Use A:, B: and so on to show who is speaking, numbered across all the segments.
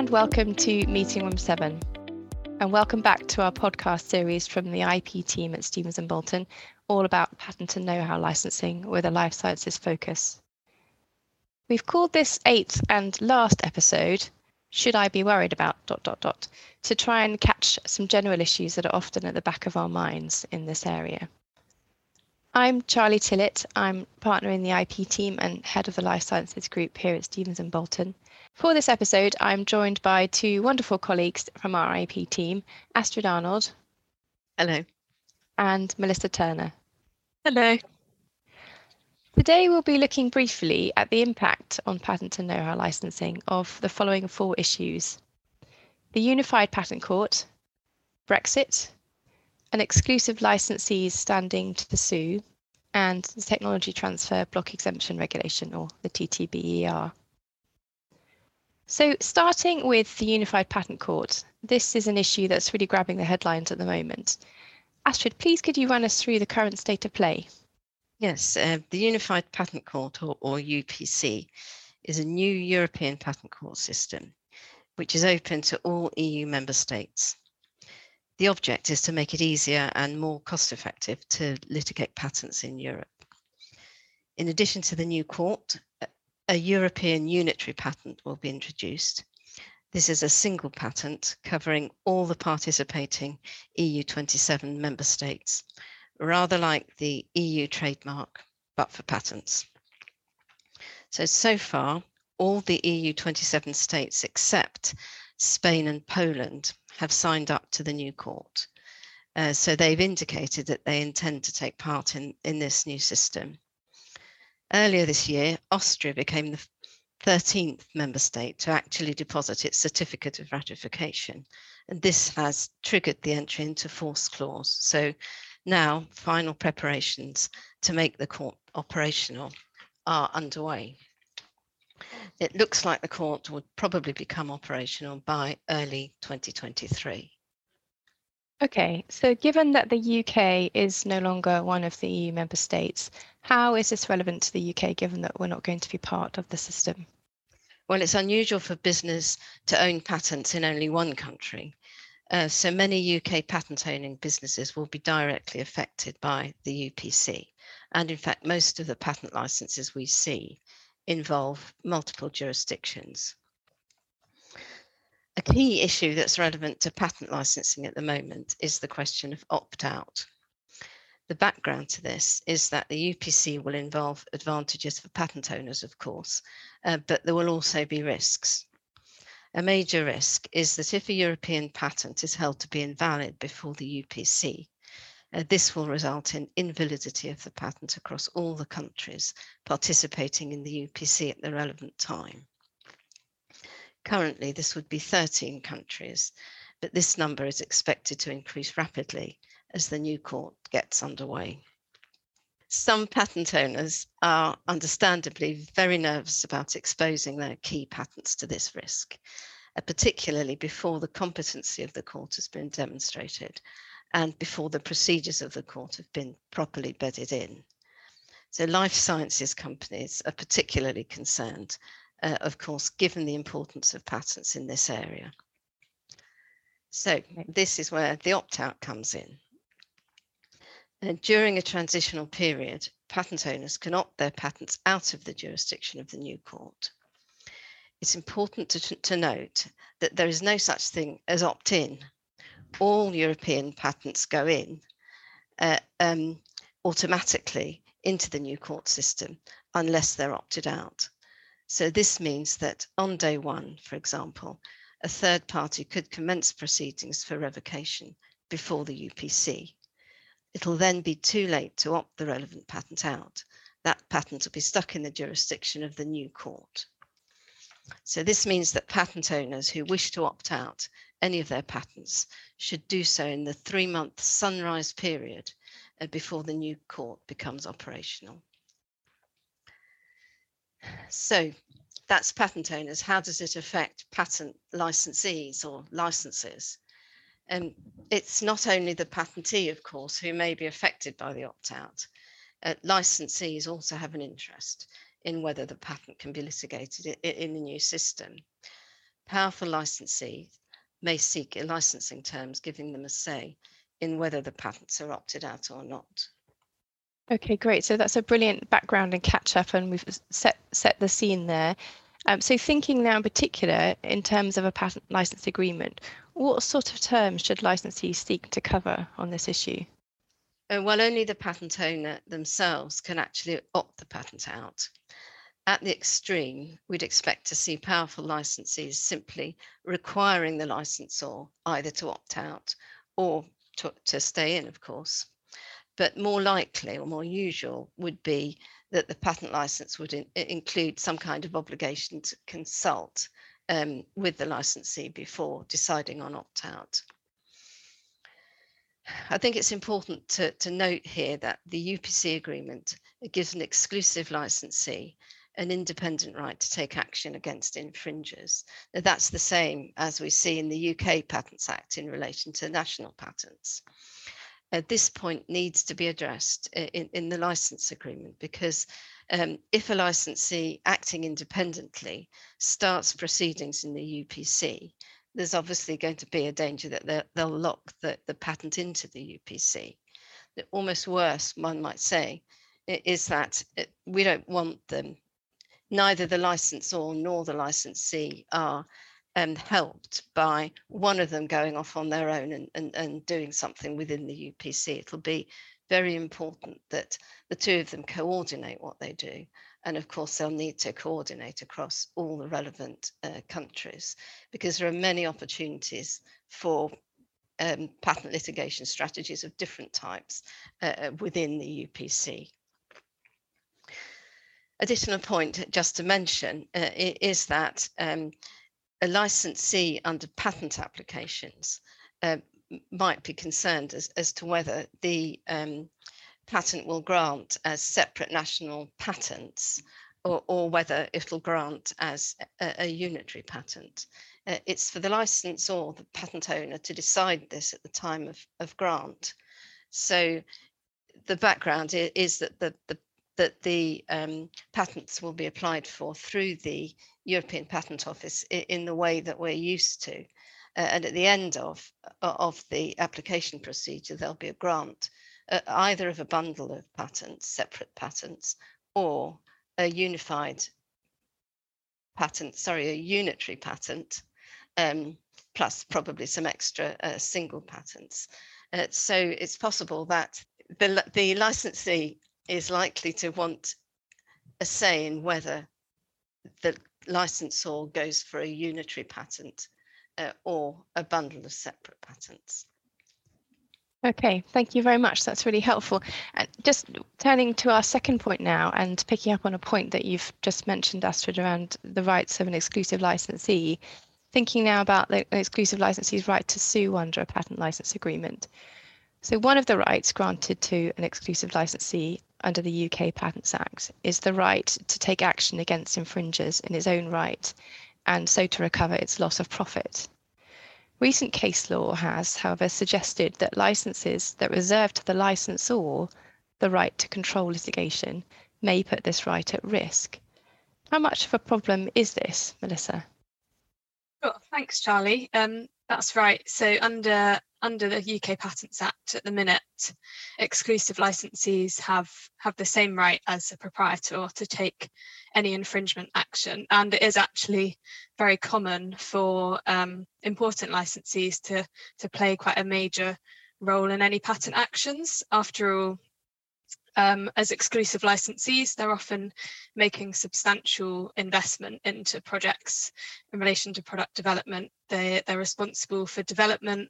A: and welcome to Meeting Room 7. And welcome back to our podcast series from the IP team at Stevens and Bolton, all about patent and know-how licensing with a life sciences focus. We've called this eighth and last episode, Should I Be Worried About dot dot dot, to try and catch some general issues that are often at the back of our minds in this area. I'm Charlie Tillett. I'm partner in the IP team and head of the Life Sciences Group here at Stevens and Bolton. For this episode, I'm joined by two wonderful colleagues from our IP team, Astrid Arnold.
B: Hello.
A: And Melissa Turner.
C: Hello.
A: Today, we'll be looking briefly at the impact on patent and know-how licensing of the following four issues. The Unified Patent Court, Brexit, an exclusive licensees standing to sue, and the Technology Transfer Block Exemption Regulation, or the TTBER. So starting with the Unified Patent Court, this is an issue that's really grabbing the headlines at the moment. Astrid, please could you run us through the current state of play?
B: Yes, uh, the Unified Patent Court, or, or UPC, is a new European patent court system, which is open to all EU member states. The object is to make it easier and more cost effective to litigate patents in Europe. In addition to the new court, a European unitary patent will be introduced. This is a single patent covering all the participating EU 27 member states, rather like the EU trademark, but for patents. So, so far, all the EU 27 states except Spain and Poland have signed up to the new court. Uh, so they've indicated that they intend to take part in, in this new system. Earlier this year, Austria became the 13th member state to actually deposit its certificate of ratification. And this has triggered the entry into force clause. So now final preparations to make the court operational are underway. It looks like the court would probably become operational by early 2023.
A: Okay, so given that the UK is no longer one of the EU member states, how is this relevant to the UK given that we're not going to be part of the system?
B: Well, it's unusual for business to own patents in only one country. Uh, so many UK patent owning businesses will be directly affected by the UPC. And in fact, most of the patent licenses we see involve multiple jurisdictions. A key issue that's relevant to patent licensing at the moment is the question of opt out. The background to this is that the UPC will involve advantages for patent owners, of course, uh, but there will also be risks. A major risk is that if a European patent is held to be invalid before the UPC, uh, this will result in invalidity of the patent across all the countries participating in the UPC at the relevant time. Currently, this would be 13 countries, but this number is expected to increase rapidly as the new court gets underway. Some patent owners are understandably very nervous about exposing their key patents to this risk, uh, particularly before the competency of the court has been demonstrated and before the procedures of the court have been properly bedded in. So life sciences companies are particularly concerned, uh, of course, given the importance of patents in this area. So this is where the opt-out comes in. And during a transitional period, patent owners can opt their patents out of the jurisdiction of the new court. It's important to, to note that there is no such thing as opt-in all European patents go in uh, um, automatically into the new court system unless they're opted out. So this means that on day one, for example, a third party could commence proceedings for revocation before the UPC. It'll then be too late to opt the relevant patent out. That patent will be stuck in the jurisdiction of the new court. So this means that patent owners who wish to opt out any of their patents should do so in the three month sunrise period uh, before the new court becomes operational. So that's patent owners. How does it affect patent licensees or licenses? And um, it's not only the patentee, of course, who may be affected by the opt out. Uh, licensees also have an interest in whether the patent can be litigated in, in the new system. powerful licensees may seek licensing terms, giving them a say in whether the patents are opted out or not.
A: Okay, great. So that's a brilliant background and catch up, and we've set set the scene there. Um, so thinking now in particular in terms of a patent license agreement, what sort of terms should licensees seek to cover on this issue?
B: Uh, well, only the patent owner themselves can actually opt the patent out. At the extreme, we'd expect to see powerful licensees simply requiring the licensor either to opt out or to, to stay in, of course. But more likely or more usual would be that the patent license would in, include some kind of obligation to consult um, with the licensee before deciding on opt out. I think it's important to, to note here that the UPC agreement gives an exclusive licensee an independent right to take action against infringers. Now, that's the same as we see in the UK Patents Act in relation to national patents. Uh, this point needs to be addressed in, in the license agreement because um, if a licensee acting independently starts proceedings in the UPC, there's obviously going to be a danger that they'll lock the, the patent into the UPC. The almost worse, one might say, is that it, we don't want them neither the licensor nor the licensee are um, helped by one of them going off on their own and, and, and doing something within the UPC. It'll be very important that the two of them coordinate what they do. And of course, they'll need to coordinate across all the relevant uh, countries because there are many opportunities for um, patent litigation strategies of different types uh, uh within the UPC additional point just to mention uh, is that um, a licensee under patent applications uh, might be concerned as, as to whether the um, patent will grant as separate national patents or, or whether it'll grant as a, a unitary patent. Uh, it's for the licensor, or the patent owner, to decide this at the time of, of grant. So the background is, is that the, the that the um, patents will be applied for through the European Patent Office in the way that we're used to. Uh, and at the end of, uh, of the application procedure, there'll be a grant uh, either of a bundle of patents, separate patents, or a unified patent, sorry, a unitary patent, um, plus probably some extra uh, single patents. Uh, so it's possible that the, the licensee is likely to want a say in whether the licensor goes for a unitary patent uh, or a bundle of separate patents.
A: Okay, thank you very much. That's really helpful. And just turning to our second point now and picking up on a point that you've just mentioned, Astrid, around the rights of an exclusive licensee, thinking now about the exclusive licensee's right to sue under a patent license agreement. So one of the rights granted to an exclusive licensee under the UK Patents Act is the right to take action against infringers in its own right and so to recover its loss of profit. Recent case law has, however, suggested that licenses that reserve to the licensor the right to control litigation may put this right at risk. How much of a problem is this, Melissa?
C: Sure, thanks, Charlie. Um, that's right. So under under the UK Patents Act at the minute, exclusive licensees have have the same right as a proprietor to take any infringement action, and it is actually very common for um, important licensees to to play quite a major role in any patent actions. After all, um, as exclusive licensees, they're often making substantial investment into projects in relation to product development. They, they're responsible for development,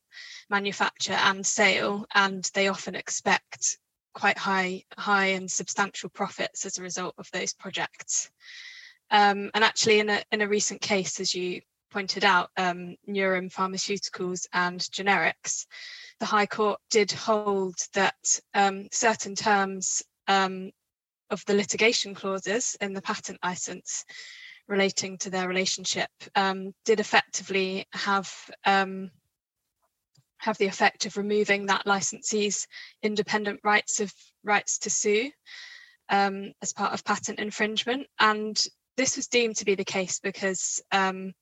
C: manufacture and sale, and they often expect quite high, high and substantial profits as a result of those projects. Um, and actually in a, in a recent case, as you pointed out, um, Pharmaceuticals and Generics, the High Court did hold that um, certain terms um, of the litigation clauses in the patent license relating to their relationship um, did effectively have um, have the effect of removing that licensee's independent rights of rights to sue um, as part of patent infringement. And this was deemed to be the case because um,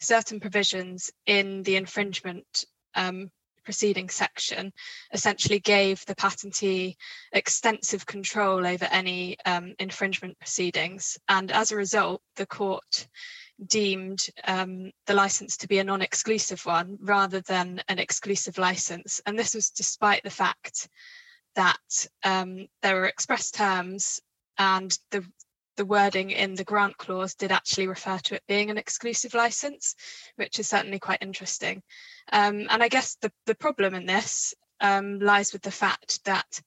C: certain provisions in the infringement um, proceeding section essentially gave the patentee extensive control over any um, infringement proceedings. And as a result, the court deemed um, the license to be a non-exclusive one rather than an exclusive license. And this was despite the fact that um, there were express terms and the the wording in the grant clause did actually refer to it being an exclusive license, which is certainly quite interesting. Um, and I guess the, the problem in this um, lies with the fact that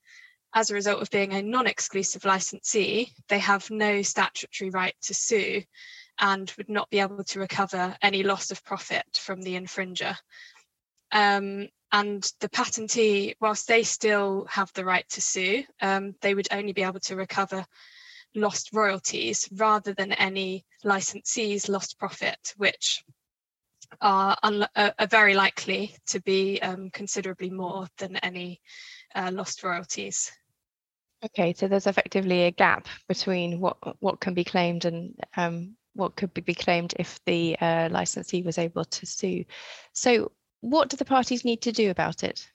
C: as a result of being a non-exclusive licensee, they have no statutory right to sue and would not be able to recover any loss of profit from the infringer. Um, and the patentee, whilst they still have the right to sue, um, they would only be able to recover lost royalties rather than any licensees lost profit, which are, uh, are very likely to be um, considerably more than any uh, lost royalties.
A: Okay, so there's effectively a gap between what what can be claimed and um, what could be claimed if the uh, licensee was able to sue. So what do the parties need to do about it?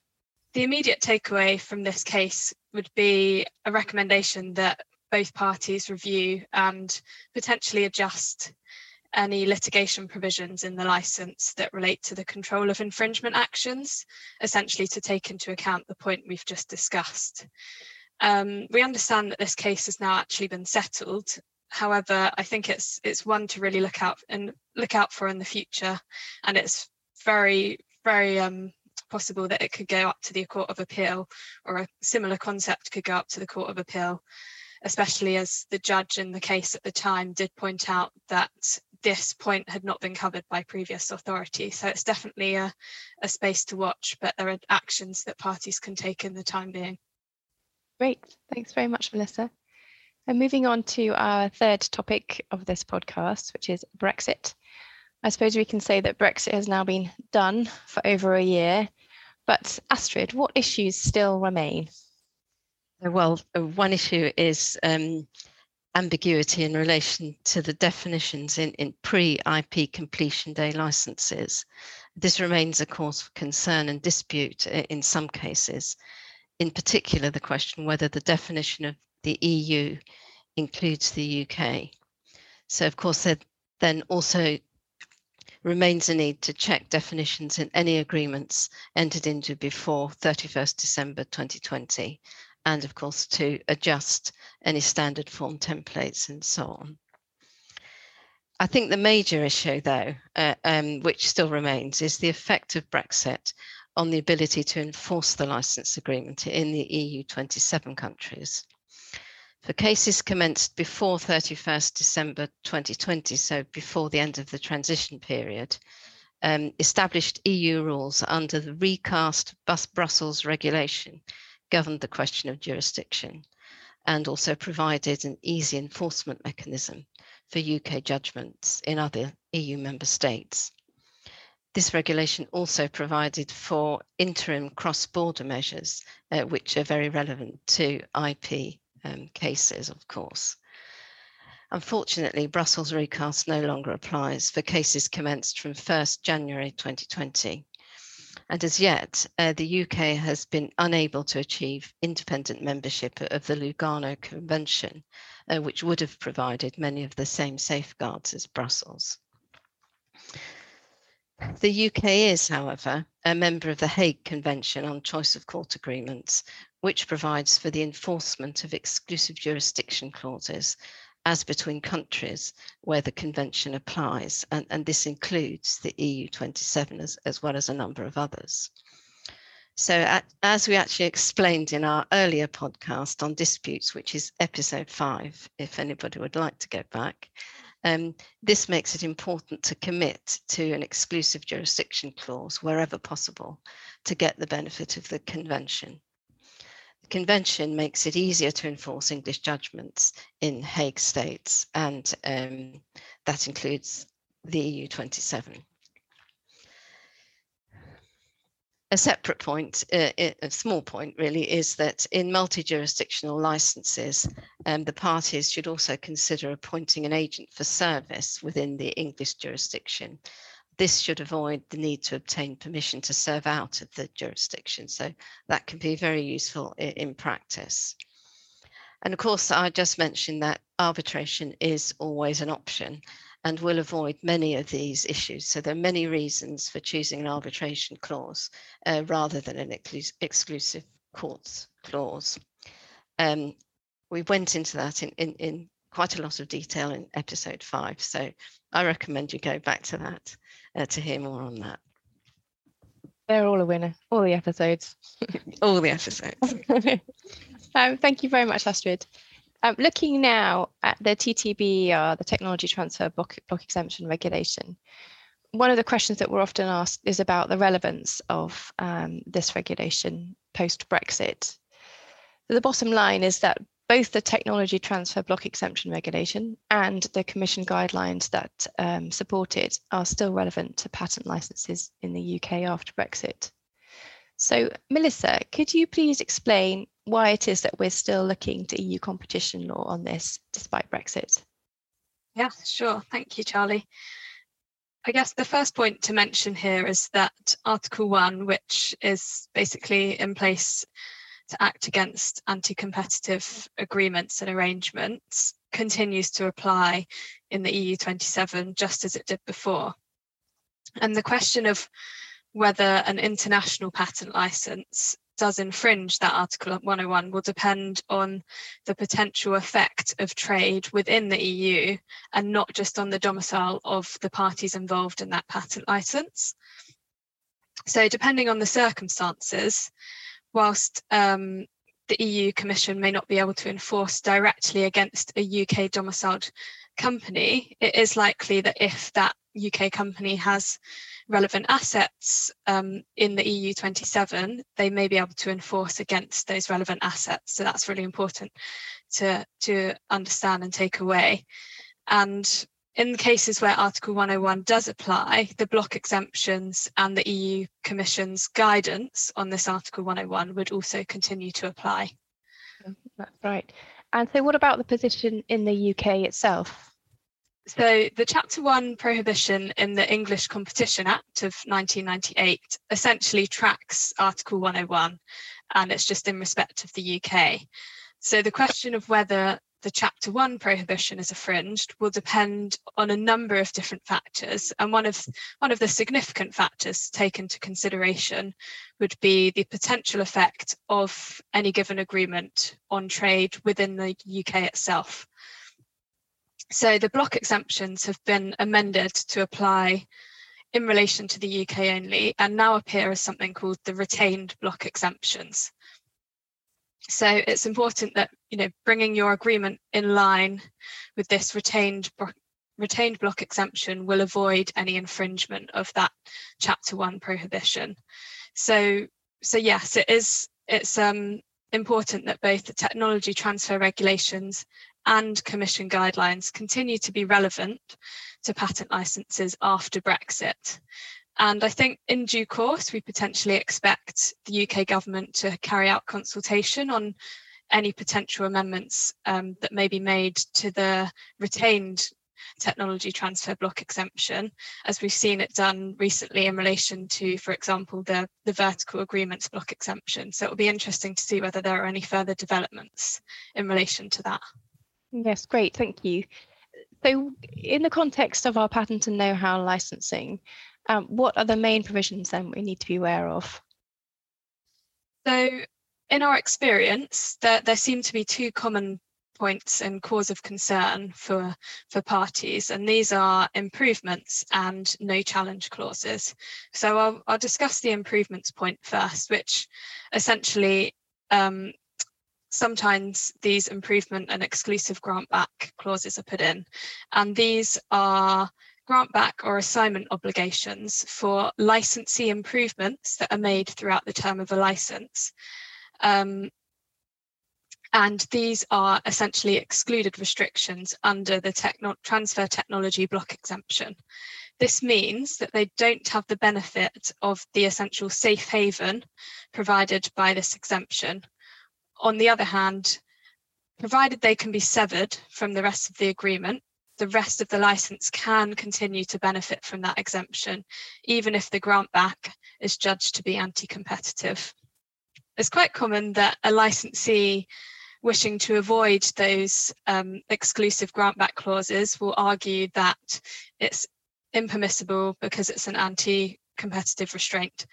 C: The immediate takeaway from this case would be a recommendation that both parties review and potentially adjust any litigation provisions in the license that relate to the control of infringement actions, essentially to take into account the point we've just discussed. Um, we understand that this case has now actually been settled. However, I think it's it's one to really look out and look out for in the future, and it's very very um, possible that it could go up to the Court of Appeal, or a similar concept could go up to the Court of Appeal especially as the judge in the case at the time did point out that this point had not been covered by previous authority. So it's definitely a, a space to watch, but there are actions that parties can take in the time being.
A: Great, thanks very much, Melissa. And moving on to our third topic of this podcast, which is Brexit. I suppose we can say that Brexit has now been done for over a year, but Astrid, what issues still remain?
B: Well, uh, one issue is um, ambiguity in relation to the definitions in, in pre-IP completion day licenses. This remains a cause of concern and dispute in some cases. In particular, the question whether the definition of the EU includes the UK. So, of course, there then also remains a need to check definitions in any agreements entered into before 31st December 2020 and of course to adjust any standard form templates and so on. I think the major issue, though, uh, um, which still remains, is the effect of Brexit on the ability to enforce the license agreement in the EU 27 countries. For cases commenced before 31st December 2020, so before the end of the transition period, um, established EU rules under the recast Bus Brussels regulation governed the question of jurisdiction and also provided an easy enforcement mechanism for UK judgments in other EU member states. This regulation also provided for interim cross-border measures, uh, which are very relevant to IP um, cases, of course. Unfortunately, Brussels recast no longer applies for cases commenced from 1st January 2020 and as yet, uh, the UK has been unable to achieve independent membership of the Lugano Convention, uh, which would have provided many of the same safeguards as Brussels. The UK is, however, a member of the Hague Convention on Choice of Court Agreements, which provides for the enforcement of exclusive jurisdiction clauses as between countries where the convention applies, and, and this includes the EU 27 as, as well as a number of others. So at, as we actually explained in our earlier podcast on disputes, which is episode five, if anybody would like to go back, um, this makes it important to commit to an exclusive jurisdiction clause wherever possible to get the benefit of the convention convention makes it easier to enforce English judgments in Hague states, and um, that includes the EU 27. A separate point, uh, a small point really, is that in multi-jurisdictional licenses, um, the parties should also consider appointing an agent for service within the English jurisdiction this should avoid the need to obtain permission to serve out of the jurisdiction. So that can be very useful in, in practice. And of course, I just mentioned that arbitration is always an option and will avoid many of these issues. So there are many reasons for choosing an arbitration clause uh, rather than an exclus exclusive courts clause. Um, we went into that in, in, in quite a lot of detail in episode five. So I recommend you go back to that uh, to hear more on that.
A: They're all a winner, all the episodes.
B: all the episodes.
A: um, thank you very much, Astrid. Um, looking now at the TTB, the Technology Transfer Block, Block Exemption Regulation, one of the questions that we're often asked is about the relevance of um, this regulation post-Brexit. The bottom line is that both the technology transfer block exemption regulation and the commission guidelines that um, support it are still relevant to patent licenses in the UK after Brexit. So Melissa, could you please explain why it is that we're still looking to EU competition law on this despite Brexit?
C: Yeah, sure. Thank you, Charlie. I guess the first point to mention here is that Article 1, which is basically in place to act against anti-competitive agreements and arrangements continues to apply in the EU27 just as it did before. And the question of whether an international patent license does infringe that Article 101 will depend on the potential effect of trade within the EU and not just on the domicile of the parties involved in that patent license. So depending on the circumstances, whilst um, the EU Commission may not be able to enforce directly against a UK domiciled company, it is likely that if that UK company has relevant assets um, in the EU 27, they may be able to enforce against those relevant assets. So that's really important to, to understand and take away. And in cases where Article 101 does apply, the block exemptions and the EU Commission's guidance on this Article 101 would also continue to apply.
A: That's right. And so what about the position in the UK itself?
C: So the Chapter 1 prohibition in the English Competition Act of 1998 essentially tracks Article 101 and it's just in respect of the UK. So the question of whether the chapter one prohibition is infringed will depend on a number of different factors. And one of, one of the significant factors taken into consideration would be the potential effect of any given agreement on trade within the UK itself. So the block exemptions have been amended to apply in relation to the UK only and now appear as something called the retained block exemptions. So it's important that you know bringing your agreement in line with this retained retained block exemption will avoid any infringement of that chapter one prohibition. So so yes, it is it's um, important that both the technology transfer regulations and commission guidelines continue to be relevant to patent licenses after Brexit. And I think in due course, we potentially expect the UK government to carry out consultation on any potential amendments um, that may be made to the retained technology transfer block exemption, as we've seen it done recently in relation to, for example, the, the vertical agreements block exemption. So it'll be interesting to see whether there are any further developments in relation to that.
A: Yes, great, thank you. So in the context of our patent and know-how licensing, um, what are the main provisions then we need to be aware of?
C: So in our experience, there, there seem to be two common points and cause of concern for, for parties, and these are improvements and no challenge clauses. So I'll, I'll discuss the improvements point first, which essentially um, sometimes these improvement and exclusive grant back clauses are put in, and these are grant back or assignment obligations for licensee improvements that are made throughout the term of a license. Um, and these are essentially excluded restrictions under the techno transfer technology block exemption. This means that they don't have the benefit of the essential safe haven provided by this exemption. On the other hand, provided they can be severed from the rest of the agreement, the rest of the license can continue to benefit from that exemption, even if the grant back is judged to be anti-competitive. It's quite common that a licensee wishing to avoid those um, exclusive grant back clauses will argue that it's impermissible because it's an anti-competitive restraint.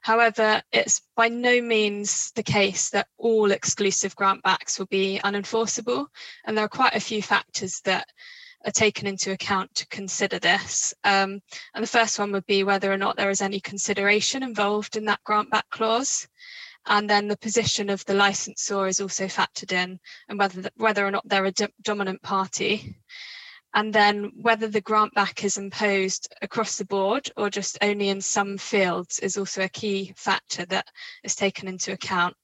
C: However, it's by no means the case that all exclusive grant backs will be unenforceable, and there are quite a few factors that are taken into account to consider this. Um, and the first one would be whether or not there is any consideration involved in that grant back clause. And then the position of the licensor is also factored in and whether, the, whether or not they're a do dominant party. And then whether the grant back is imposed across the board or just only in some fields is also a key factor that is taken into account.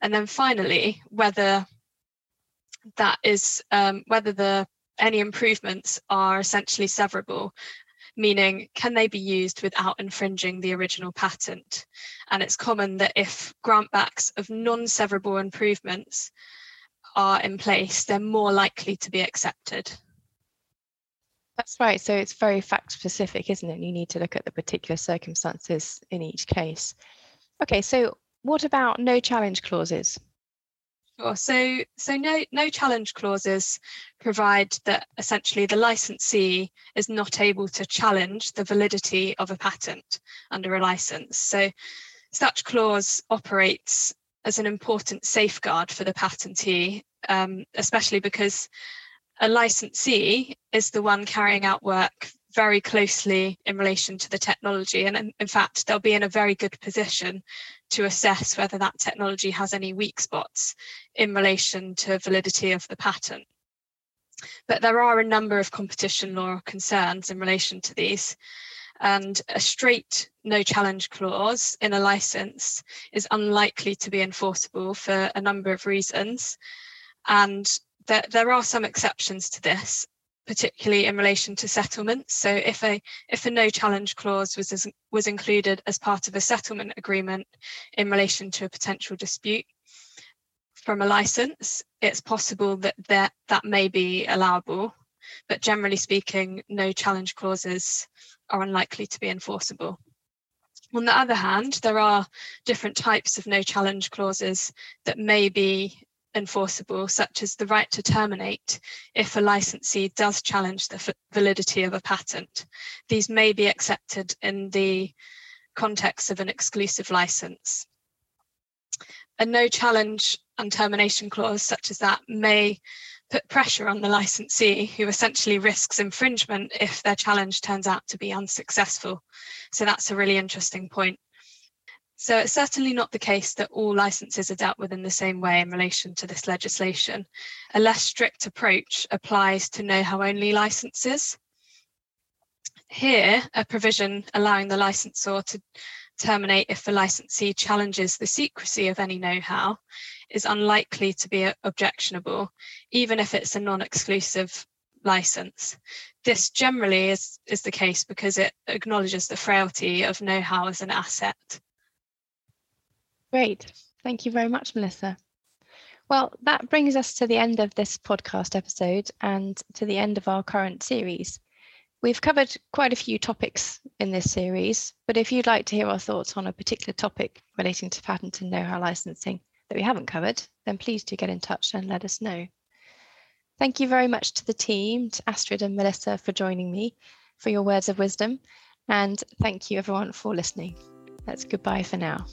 C: And then finally, whether that is um, whether the any improvements are essentially severable, meaning can they be used without infringing the original patent? And it's common that if grantbacks of non-severable improvements are in place, they're more likely to be accepted.
A: That's right. So it's very fact specific, isn't it? You need to look at the particular circumstances in each case. Okay, so what about no challenge clauses?
C: Sure. So, so no, no challenge clauses provide that essentially the licensee is not able to challenge the validity of a patent under a license. So, such clause operates as an important safeguard for the patentee, um, especially because a licensee is the one carrying out work very closely in relation to the technology. And in, fact, they'll be in a very good position to assess whether that technology has any weak spots in relation to validity of the patent. But there are a number of competition law concerns in relation to these. And a straight no challenge clause in a license is unlikely to be enforceable for a number of reasons. And there, there are some exceptions to this, particularly in relation to settlements. So if a if a no challenge clause was as, was included as part of a settlement agreement in relation to a potential dispute from a license, it's possible that that, that may be allowable. But generally speaking, no challenge clauses are unlikely to be enforceable. On the other hand, there are different types of no challenge clauses that may be enforceable, such as the right to terminate if a licensee does challenge the validity of a patent. These may be accepted in the context of an exclusive license. A no challenge and termination clause such as that may put pressure on the licensee who essentially risks infringement if their challenge turns out to be unsuccessful. So that's a really interesting point. So it's certainly not the case that all licenses are dealt with in the same way in relation to this legislation. A less strict approach applies to know-how only licenses. Here, a provision allowing the licensor to terminate if the licensee challenges the secrecy of any know-how is unlikely to be objectionable, even if it's a non-exclusive license. This generally is, is the case because it acknowledges the frailty of know-how as an asset.
A: Great. Thank you very much, Melissa. Well, that brings us to the end of this podcast episode and to the end of our current series. We've covered quite a few topics in this series, but if you'd like to hear our thoughts on a particular topic relating to patent and know-how licensing that we haven't covered, then please do get in touch and let us know. Thank you very much to the team, to Astrid and Melissa for joining me, for your words of wisdom, and thank you everyone for listening. That's goodbye for now.